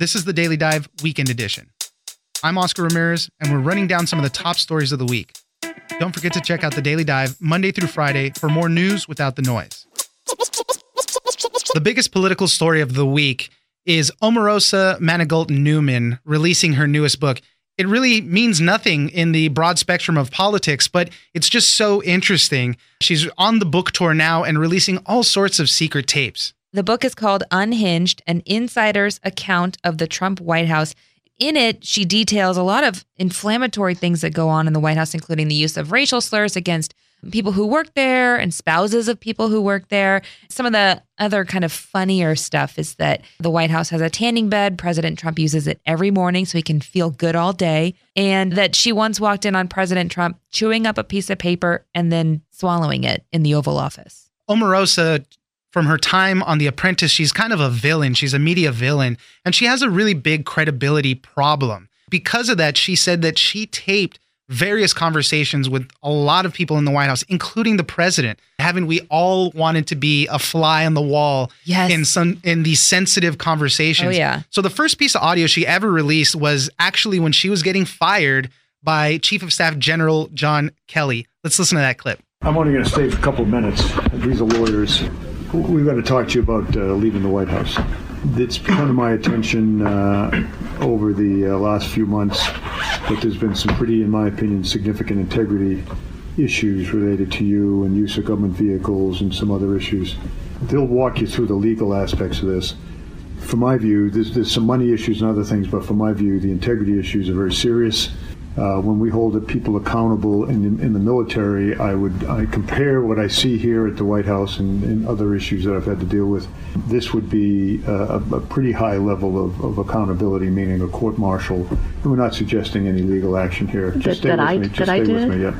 This is the Daily Dive Weekend Edition. I'm Oscar Ramirez, and we're running down some of the top stories of the week. Don't forget to check out the Daily Dive Monday through Friday for more news without the noise. The biggest political story of the week is Omarosa Manigault Newman releasing her newest book. It really means nothing in the broad spectrum of politics, but it's just so interesting. She's on the book tour now and releasing all sorts of secret tapes. The book is called Unhinged An Insider's Account of the Trump White House. In it, she details a lot of inflammatory things that go on in the White House, including the use of racial slurs against people who work there and spouses of people who work there. Some of the other kind of funnier stuff is that the White House has a tanning bed. President Trump uses it every morning so he can feel good all day. And that she once walked in on President Trump chewing up a piece of paper and then swallowing it in the Oval Office. Omarosa from her time on The Apprentice, she's kind of a villain. She's a media villain, and she has a really big credibility problem. Because of that, she said that she taped various conversations with a lot of people in the White House, including the president. Haven't we all wanted to be a fly on the wall Yes. in some in these sensitive conversations? Oh, yeah. So the first piece of audio she ever released was actually when she was getting fired by Chief of Staff General John Kelly. Let's listen to that clip. I'm only going to stay for a couple of minutes. These are lawyers. We've got to talk to you about uh, leaving the White House. It's come to my attention uh, over the uh, last few months that there's been some pretty, in my opinion, significant integrity issues related to you and use of government vehicles and some other issues. They'll walk you through the legal aspects of this. From my view, there's, there's some money issues and other things, but from my view, the integrity issues are very serious. Uh, when we hold the people accountable in, in the military, I would I compare what I see here at the White House and, and other issues that I've had to deal with. This would be a, a pretty high level of, of accountability, meaning a court martial. We're not suggesting any legal action here. Just That- stay that with I- me. Just that I stay with me. Yeah.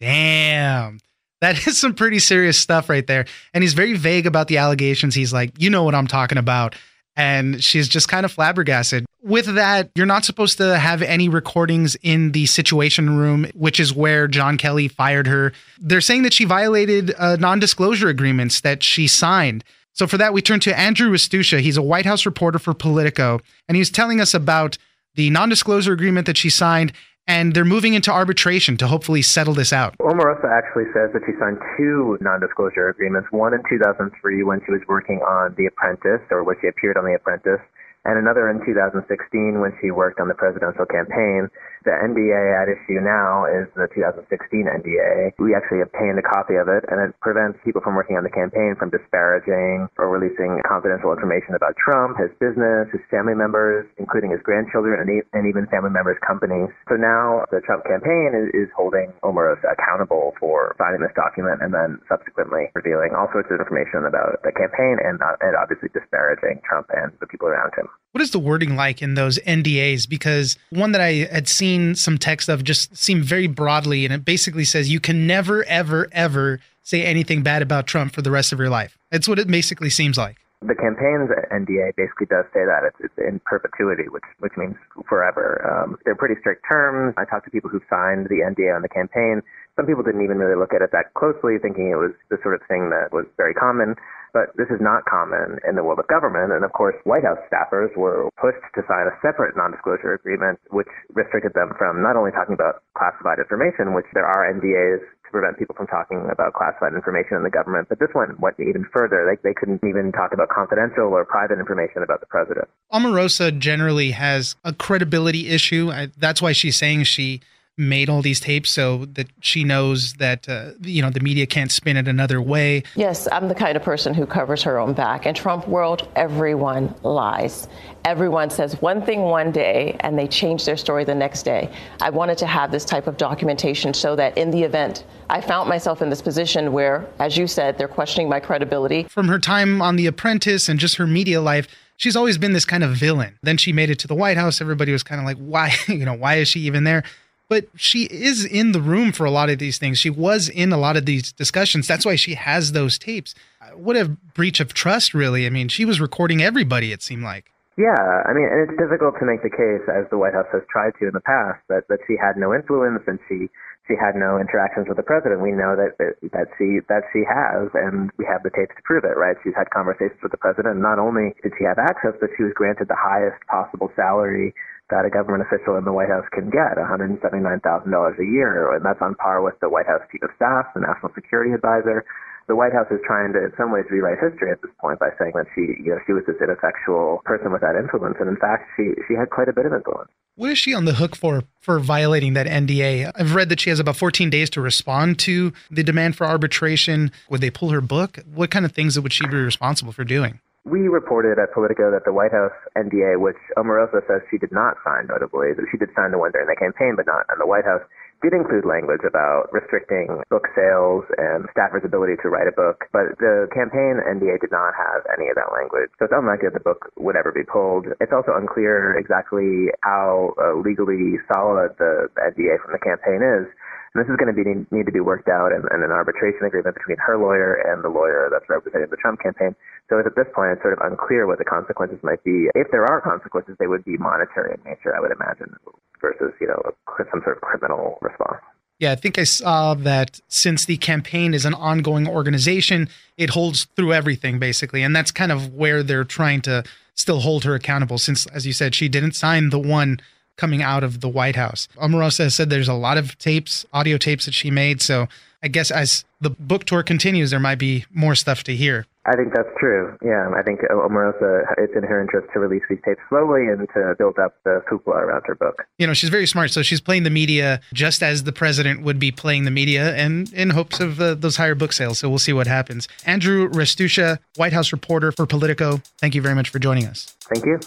Damn. That is some pretty serious stuff right there. And he's very vague about the allegations. He's like, you know what I'm talking about. And she's just kind of flabbergasted. With that, you're not supposed to have any recordings in the situation room, which is where John Kelly fired her. They're saying that she violated uh, non disclosure agreements that she signed. So for that, we turn to Andrew Restuccia. He's a White House reporter for Politico, and he's telling us about the non disclosure agreement that she signed. And they're moving into arbitration to hopefully settle this out. Omarosa actually says that she signed two non-disclosure agreements, one in 2003 when she was working on The Apprentice, or when she appeared on The Apprentice, and another in 2016 when she worked on the presidential campaign. The NDA at issue now is the 2016 NDA. We actually obtained a copy of it, and it prevents people from working on the campaign from disparaging or releasing confidential information about Trump, his business, his family members, including his grandchildren, and, even family members' companies. So now the Trump campaign is, is holding Omarosa accountable for finding this document and then subsequently revealing all sorts of information about the campaign and, uh, and obviously disparaging Trump and the people around him. What is the wording like in those NDAs? Because one that I had seen some text of just seemed very broadly, and it basically says you can never, ever, ever say anything bad about Trump for the rest of your life. That's what it basically seems like. The campaign's NDA basically does say that it's, it's in perpetuity, which which means forever. Um, they're pretty strict terms. I talked to people who signed the NDA on the campaign. Some people didn't even really look at it that closely, thinking it was the sort of thing that was very common. But this is not common in the world of government. And of course, White House staffers were pushed to sign a separate non-disclosure agreement, which restricted them from not only talking about classified information, which there are NDAs to prevent people from talking about classified information in the government, but this one went even further. They, they couldn't even talk about confidential or private information about the president. Omarosa generally has a credibility issue. I, that's why she's saying she made all these tapes so that she knows that uh, you know the media can't spin it another way. Yes, I'm the kind of person who covers her own back. In Trump world, everyone lies. Everyone says one thing one day and they change their story the next day. I wanted to have this type of documentation so that in the event I found myself in this position where, as you said, they're questioning my credibility. From her time on The Apprentice and just her media life, she's always been this kind of villain. Then she made it to the White House. Everybody was kind of like, why, you know, why is she even there? But she is in the room for a lot of these things. She was in a lot of these discussions. That's why she has those tapes. Uh, What a breach of trust, really. I mean, she was recording everybody, it seemed like. Yeah, I mean, and it's difficult to make the case, as the White House has tried to in the past, that, that she had no influence and she she had no interactions with the president. We know that, that that she that she has, and we have the tapes to prove it. Right? She's had conversations with the president. Not only did she have access, but she was granted the highest possible salary that a government official in the White House can get, $179,000 a year, and that's on par with the White House chief of staff, the national security advisor. The White House is trying to, in some ways, rewrite history at this point by saying that she, you know, she was this ineffectual person without influence, and in fact, she she had quite a bit of influence. What is she on the hook for for violating that NDA? I've read that she has about 14 days to respond to the demand for arbitration. Would they pull her book? What kind of things would she be responsible for doing? We reported at Politico that the White House NDA, which Omarosa says she did not sign, notably, that she did sign the one during the campaign, but not in the White House, did include language about restricting book sales and staffers' ability to write a book. But the campaign NDA did not have any of that language. So it's unlikely that the book would ever be pulled. It's also unclear exactly how uh, legally solid the, the NDA from the campaign is. And this is going to be need to be worked out in, in, an arbitration agreement between her lawyer and the lawyer that's representing the Trump campaign. So at this point, it's sort of unclear what the consequences might be. If there are consequences, they would be monetary in nature, I would imagine, versus you know some sort of criminal response. Yeah, I think I saw that since the campaign is an ongoing organization, it holds through everything basically, and that's kind of where they're trying to still hold her accountable. Since, as you said, she didn't sign the one coming out of the White House. Omarosa has said there's a lot of tapes, audio tapes that she made. So I guess as the book tour continues, there might be more stuff to hear. I think that's true. Yeah, I think Omarosa, it's in her interest to release these tapes slowly and to build up the hoopla around her book. You know, she's very smart. So she's playing the media just as the president would be playing the media and in hopes of uh, those higher book sales. So we'll see what happens. Andrew Restuccia, White House reporter for Politico, thank you very much for joining us. Thank you.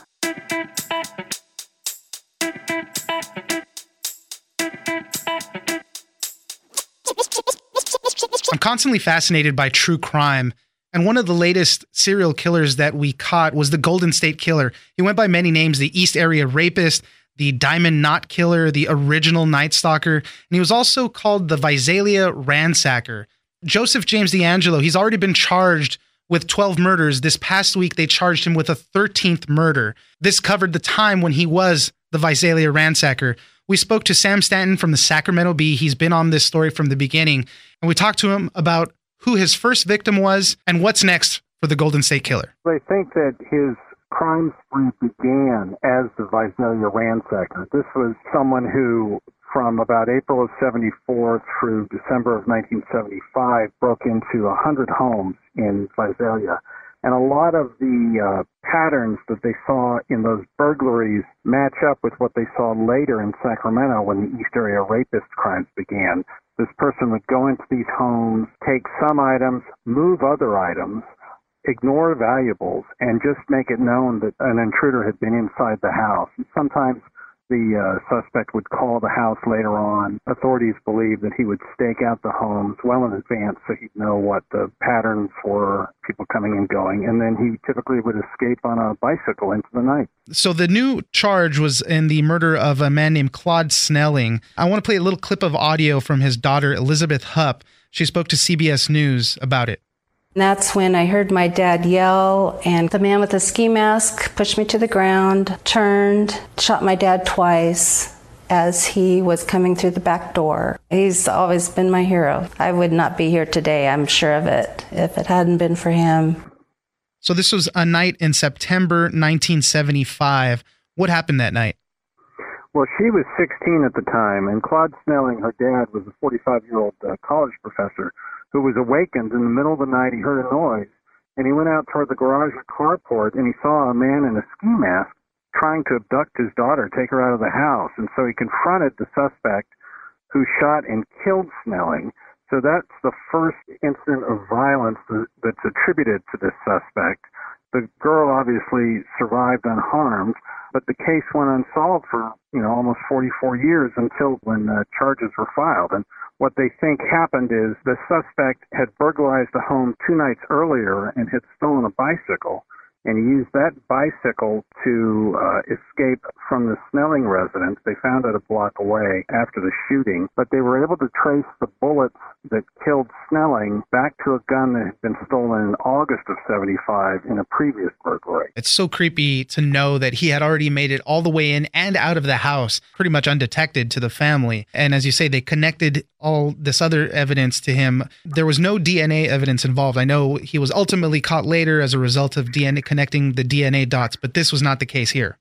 I'm constantly fascinated by true crime. And one of the latest serial killers that we caught was the Golden State Killer. He went by many names the East Area Rapist, the Diamond Knot Killer, the Original Night Stalker, and he was also called the Visalia Ransacker. Joseph James DeAngelo, he's already been charged with 12 murders. This past week, they charged him with a 13th murder. This covered the time when he was the Visalia Ransacker. We spoke to Sam Stanton from the Sacramento Bee. He's been on this story from the beginning. And we talked to him about who his first victim was and what's next for the Golden State Killer. I think that his crime spree began as the Visalia ransacker. This was someone who, from about April of 74 through December of 1975, broke into 100 homes in Visalia and a lot of the uh, patterns that they saw in those burglaries match up with what they saw later in Sacramento when the East Area rapist crimes began. This person would go into these homes, take some items, move other items, ignore valuables, and just make it known that an intruder had been inside the house. Sometimes the uh, suspect would call the house later on. Authorities believe that he would stake out the homes well in advance so he'd know what the patterns were, people coming and going, and then he typically would escape on a bicycle into the night. So the new charge was in the murder of a man named Claude Snelling. I want to play a little clip of audio from his daughter, Elizabeth Hupp. She spoke to CBS News about it. That's when I heard my dad yell, and the man with the ski mask pushed me to the ground, turned, shot my dad twice as he was coming through the back door. He's always been my hero. I would not be here today, I'm sure of it, if it hadn't been for him. So, this was a night in September 1975. What happened that night? Well, she was 16 at the time, and Claude Snelling, her dad, was a 45 year old uh, college professor who was awakened in the middle of the night. He heard a noise, and he went out toward the garage carport, and he saw a man in a ski mask trying to abduct his daughter, take her out of the house. And so he confronted the suspect, who shot and killed Snelling. So that's the first incident of violence that's attributed to this suspect. The girl obviously survived unharmed, but the case went unsolved for you know almost 44 years until when uh, charges were filed. And what they think happened is the suspect had burglarized a home two nights earlier and had stolen a bicycle. And he used that bicycle to uh, escape from the Snelling residence. They found it a block away after the shooting, but they were able to trace the bullets that killed Snelling back to a gun that had been stolen in August of 75 in a previous burglary. It's so creepy to know that he had already made it all the way in and out of the house pretty much undetected to the family. And as you say, they connected all this other evidence to him. There was no DNA evidence involved. I know he was ultimately caught later as a result of DNA connecting the DNA dots, but this was not the case here.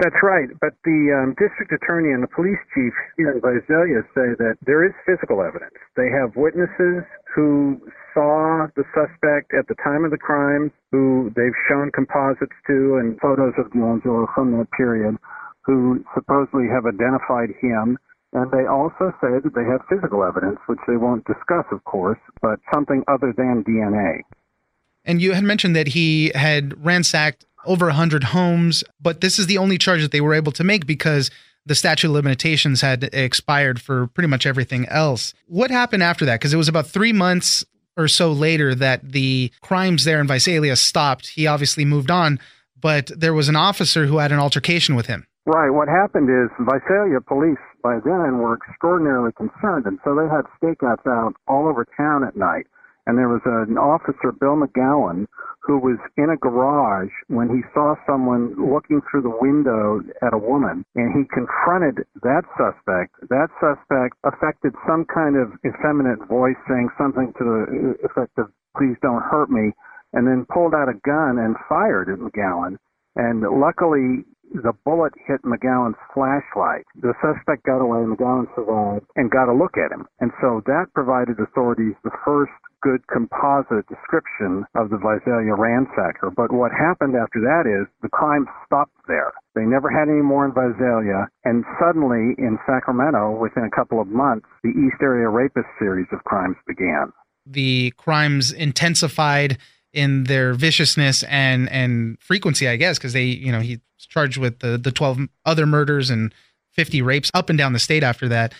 That's right. But the um, district attorney and the police chief here in Visalia say that there is physical evidence. They have witnesses who saw the suspect at the time of the crime, who they've shown composites to and photos of DeAngelo from that period, who supposedly have identified him. And they also say that they have physical evidence, which they won't discuss, of course, but something other than DNA. And you had mentioned that he had ransacked over 100 homes, but this is the only charge that they were able to make because the statute of limitations had expired for pretty much everything else. What happened after that? Because it was about three months or so later that the crimes there in Visalia stopped. He obviously moved on, but there was an officer who had an altercation with him. Right. What happened is Visalia police by then were extraordinarily concerned, and so they had stakeouts out all over town at night. And there was an officer, Bill McGowan, who was in a garage when he saw someone looking through the window at a woman, and he confronted that suspect. That suspect affected some kind of effeminate voice saying something to the effect of, please don't hurt me, and then pulled out a gun and fired at McGowan. And luckily, the bullet hit McGowan's flashlight. The suspect got away, McGowan survived, and got a look at him. And so that provided authorities the first good composite description of the Visalia ransacker. But what happened after that is the crime stopped there. They never had any more in Visalia, and suddenly in Sacramento, within a couple of months, the East Area Rapist series of crimes began. The crimes intensified in their viciousness and and frequency, I guess, because they, you know, he's charged with the the 12 other murders and 50 rapes up and down the state after that.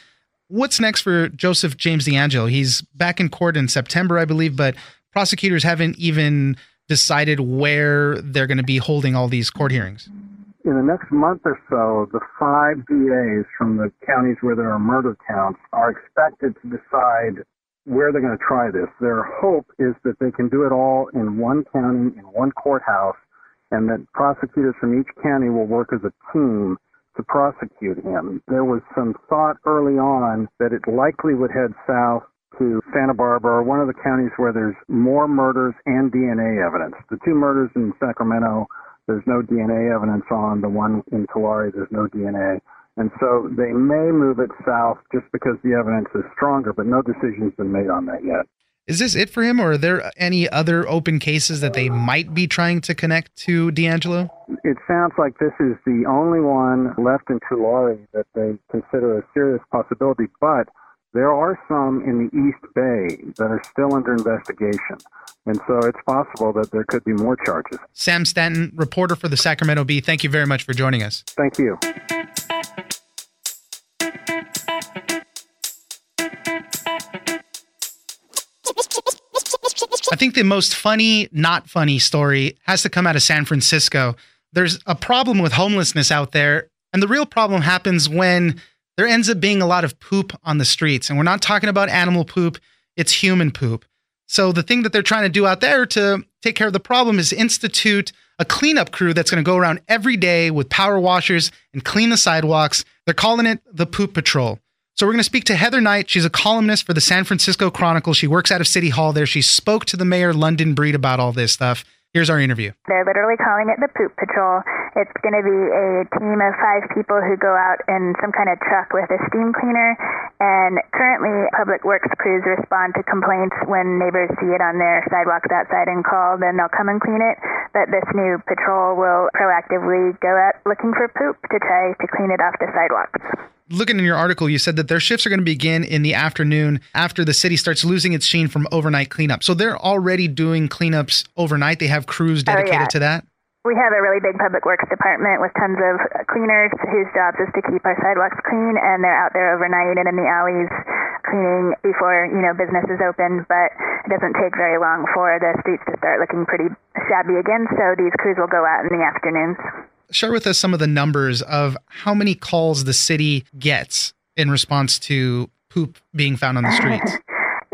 What's next for Joseph James DeAngelo? He's back in court in September, I believe, but prosecutors haven't even decided where they're going to be holding all these court hearings. In the next month or so, the five DAs from the counties where there are murder counts are expected to decide where they're going to try this. Their hope is that they can do it all in one county, in one courthouse, and that prosecutors from each county will work as a team to prosecute him. There was some thought early on that it likely would head south to Santa Barbara, one of the counties where there's more murders and DNA evidence. The two murders in Sacramento, there's no DNA evidence on. The one in Tulare, there's no DNA. And so they may move it south just because the evidence is stronger, but no decision's been made on that yet. Is this it for him, or are there any other open cases that they might be trying to connect to DeAngelo? It sounds like this is the only one left in Tulare that they consider a serious possibility, but there are some in the East Bay that are still under investigation. And so it's possible that there could be more charges. Sam Stanton, reporter for the Sacramento Bee, thank you very much for joining us. Thank you. I think the most funny, not funny story has to come out of San Francisco. There's a problem with homelessness out there, and the real problem happens when there ends up being a lot of poop on the streets. And we're not talking about animal poop, it's human poop. So the thing that they're trying to do out there to take care of the problem is institute a cleanup crew that's going to go around every day with power washers and clean the sidewalks. They're calling it the Poop Patrol. So we're going to speak to Heather Knight. She's a columnist for the San Francisco Chronicle. She works out of City Hall there. She spoke to the mayor, London Breed, about all this stuff. Here's our interview. They're literally calling it the Poop Patrol. It's going to be a team of five people who go out in some kind of truck with a steam cleaner. And currently, public works crews respond to complaints when neighbors see it on their sidewalks outside and call, then they'll come and clean it. But this new patrol will proactively go out looking for poop to try to clean it off the sidewalks looking in your article, you said that their shifts are going to begin in the afternoon after the city starts losing its sheen from overnight cleanup. So they're already doing cleanups overnight. They have crews dedicated oh, yeah. to that. We have a really big public works department with tons of cleaners whose jobs is to keep our sidewalks clean, and they're out there overnight and in the alleys cleaning before you know business is open. But it doesn't take very long for the streets to start looking pretty shabby again. So these crews will go out in the afternoons. Share with us some of the numbers of how many calls the city gets in response to poop being found on the streets.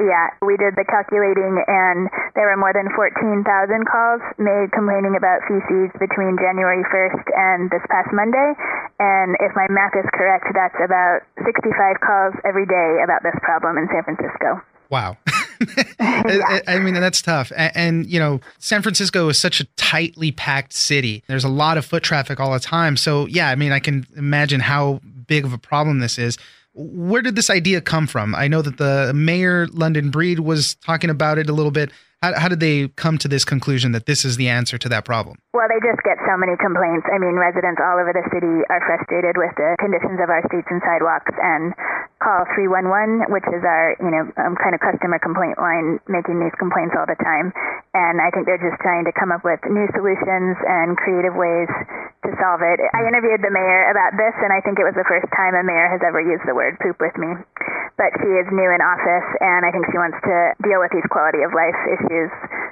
Yeah, we did the calculating, and there were more than 14,000 calls made complaining about feces between January 1st and this past Monday. And if my math is correct, that's about 65 calls every day about this problem in San Francisco. Wow. I, I mean, that's tough. And, and, you know, San Francisco is such a tightly packed city. There's a lot of foot traffic all the time. So, yeah, I mean, I can imagine how big of a problem this is. Where did this idea come from? I know that the mayor, London Breed, was talking about it a little bit. How, how did they come to this conclusion that this is the answer to that problem? Well, they just get so many complaints. I mean, residents all over the city are frustrated with the conditions of our streets and sidewalks and call 311, which is our, you know, um, kind of customer complaint line, making these complaints all the time. And I think they're just trying to come up with new solutions and creative ways to solve it. I interviewed the mayor about this, and I think it was the first time a mayor has ever used the word poop with me. But she is new in office, and I think she wants to deal with these quality of life issues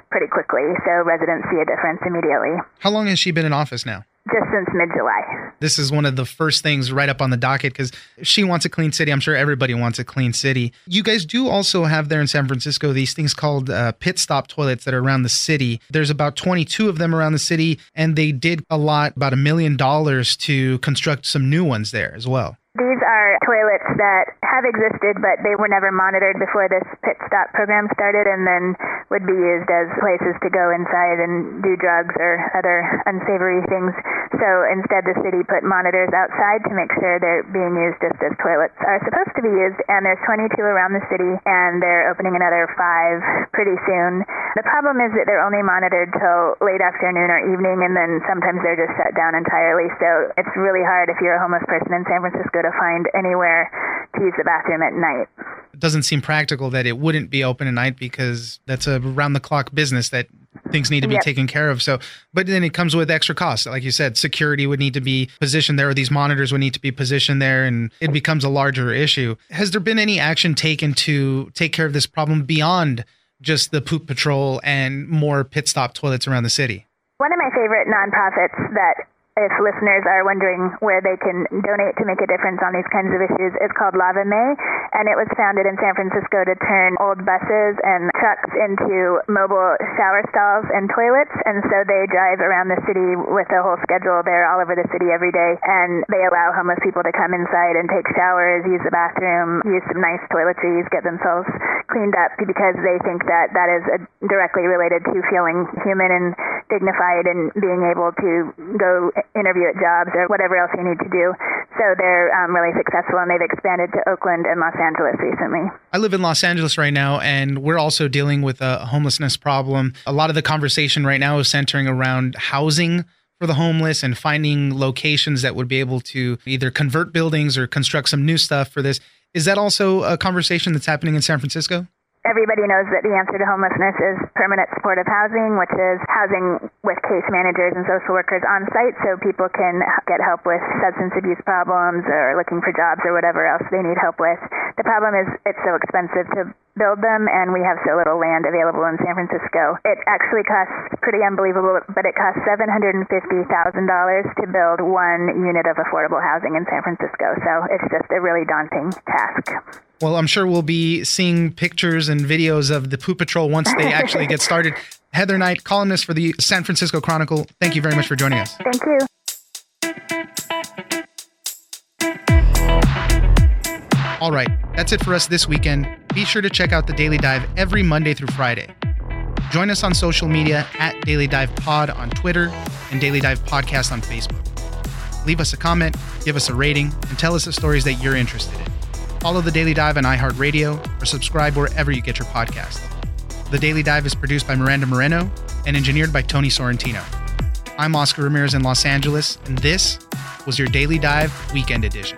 pretty quickly, so residents see a difference immediately. How long has she been in office now? Just since mid July. This is one of the first things right up on the docket because she wants a clean city. I'm sure everybody wants a clean city. You guys do also have there in San Francisco these things called uh, pit stop toilets that are around the city. There's about 22 of them around the city, and they did a lot, about a million dollars to construct some new ones there as well. These are toilets that have existed, but they were never monitored before this pit stop program started, and then would be used as places to go inside and do drugs or other unsavory things. So instead, the city put monitors outside to make sure they're being used just as toilets are supposed to be used. And there's 22 around the city, and they're opening another five pretty soon. The problem is that they're only monitored till late afternoon or evening, and then sometimes they're just shut down entirely. So it's really hard if you're a homeless person in San Francisco to find anywhere to use the bathroom at night. It doesn't seem practical that it wouldn't be open at night because that's a round the clock business that things need to be Yep. taken care of. So, but then it comes with extra costs. Like you said, security would need to be positioned there, or these monitors would need to be positioned there, and it becomes a larger issue. Has there been any action taken to take care of this problem beyond just the poop patrol and more pit stop toilets around the city? One of my favorite nonprofits that if listeners are wondering where they can donate to make a difference on these kinds of issues is called Lava Mae, and it was founded in San Francisco to turn old buses and trucks into mobile shower stalls and toilets. And so they drive around the city with a whole schedule. They're all over the city every day, and they allow homeless people to come inside and take showers, use the bathroom, use some nice toiletries, get themselves cleaned up because they think that that is uh directly related to feeling human and dignified and being able to go interview at jobs or whatever else you need to do. So they're um, really successful and they've expanded to Oakland and Los Angeles recently. I live in Los Angeles right now, and we're also dealing with a homelessness problem. A lot of the conversation right now is centering around housing for the homeless and finding locations that would be able to either convert buildings or construct some new stuff for this. Is that also a conversation that's happening in San Francisco? Everybody knows that the answer to homelessness is permanent supportive housing, which is housing with case managers and social workers on site so people can get help with substance abuse problems or looking for jobs or whatever else they need help with. The problem is it's so expensive to build them and we have so little land available in San Francisco. It actually costs pretty unbelievable, but it costs $750,000 to build one unit of affordable housing in San Francisco. So it's just a really daunting task. Well, I'm sure we'll be seeing pictures and videos of the Poop Patrol once they actually get started. Heather Knight, columnist for the San Francisco Chronicle, thank you very much for joining us. Thank you. All right, that's it for us this weekend. Be sure to check out the Daily Dive every Monday through Friday. Join us on social media at Daily Dive Pod on Twitter and Daily Dive Podcast on Facebook. Leave us a comment, give us a rating, and tell us the stories that you're interested in. Follow the Daily Dive on iHeartRadio or subscribe wherever you get your podcast. The Daily Dive is produced by Miranda Moreno and engineered by Tony Sorrentino. I'm Oscar Ramirez in Los Angeles, and this was your Daily Dive Weekend Edition.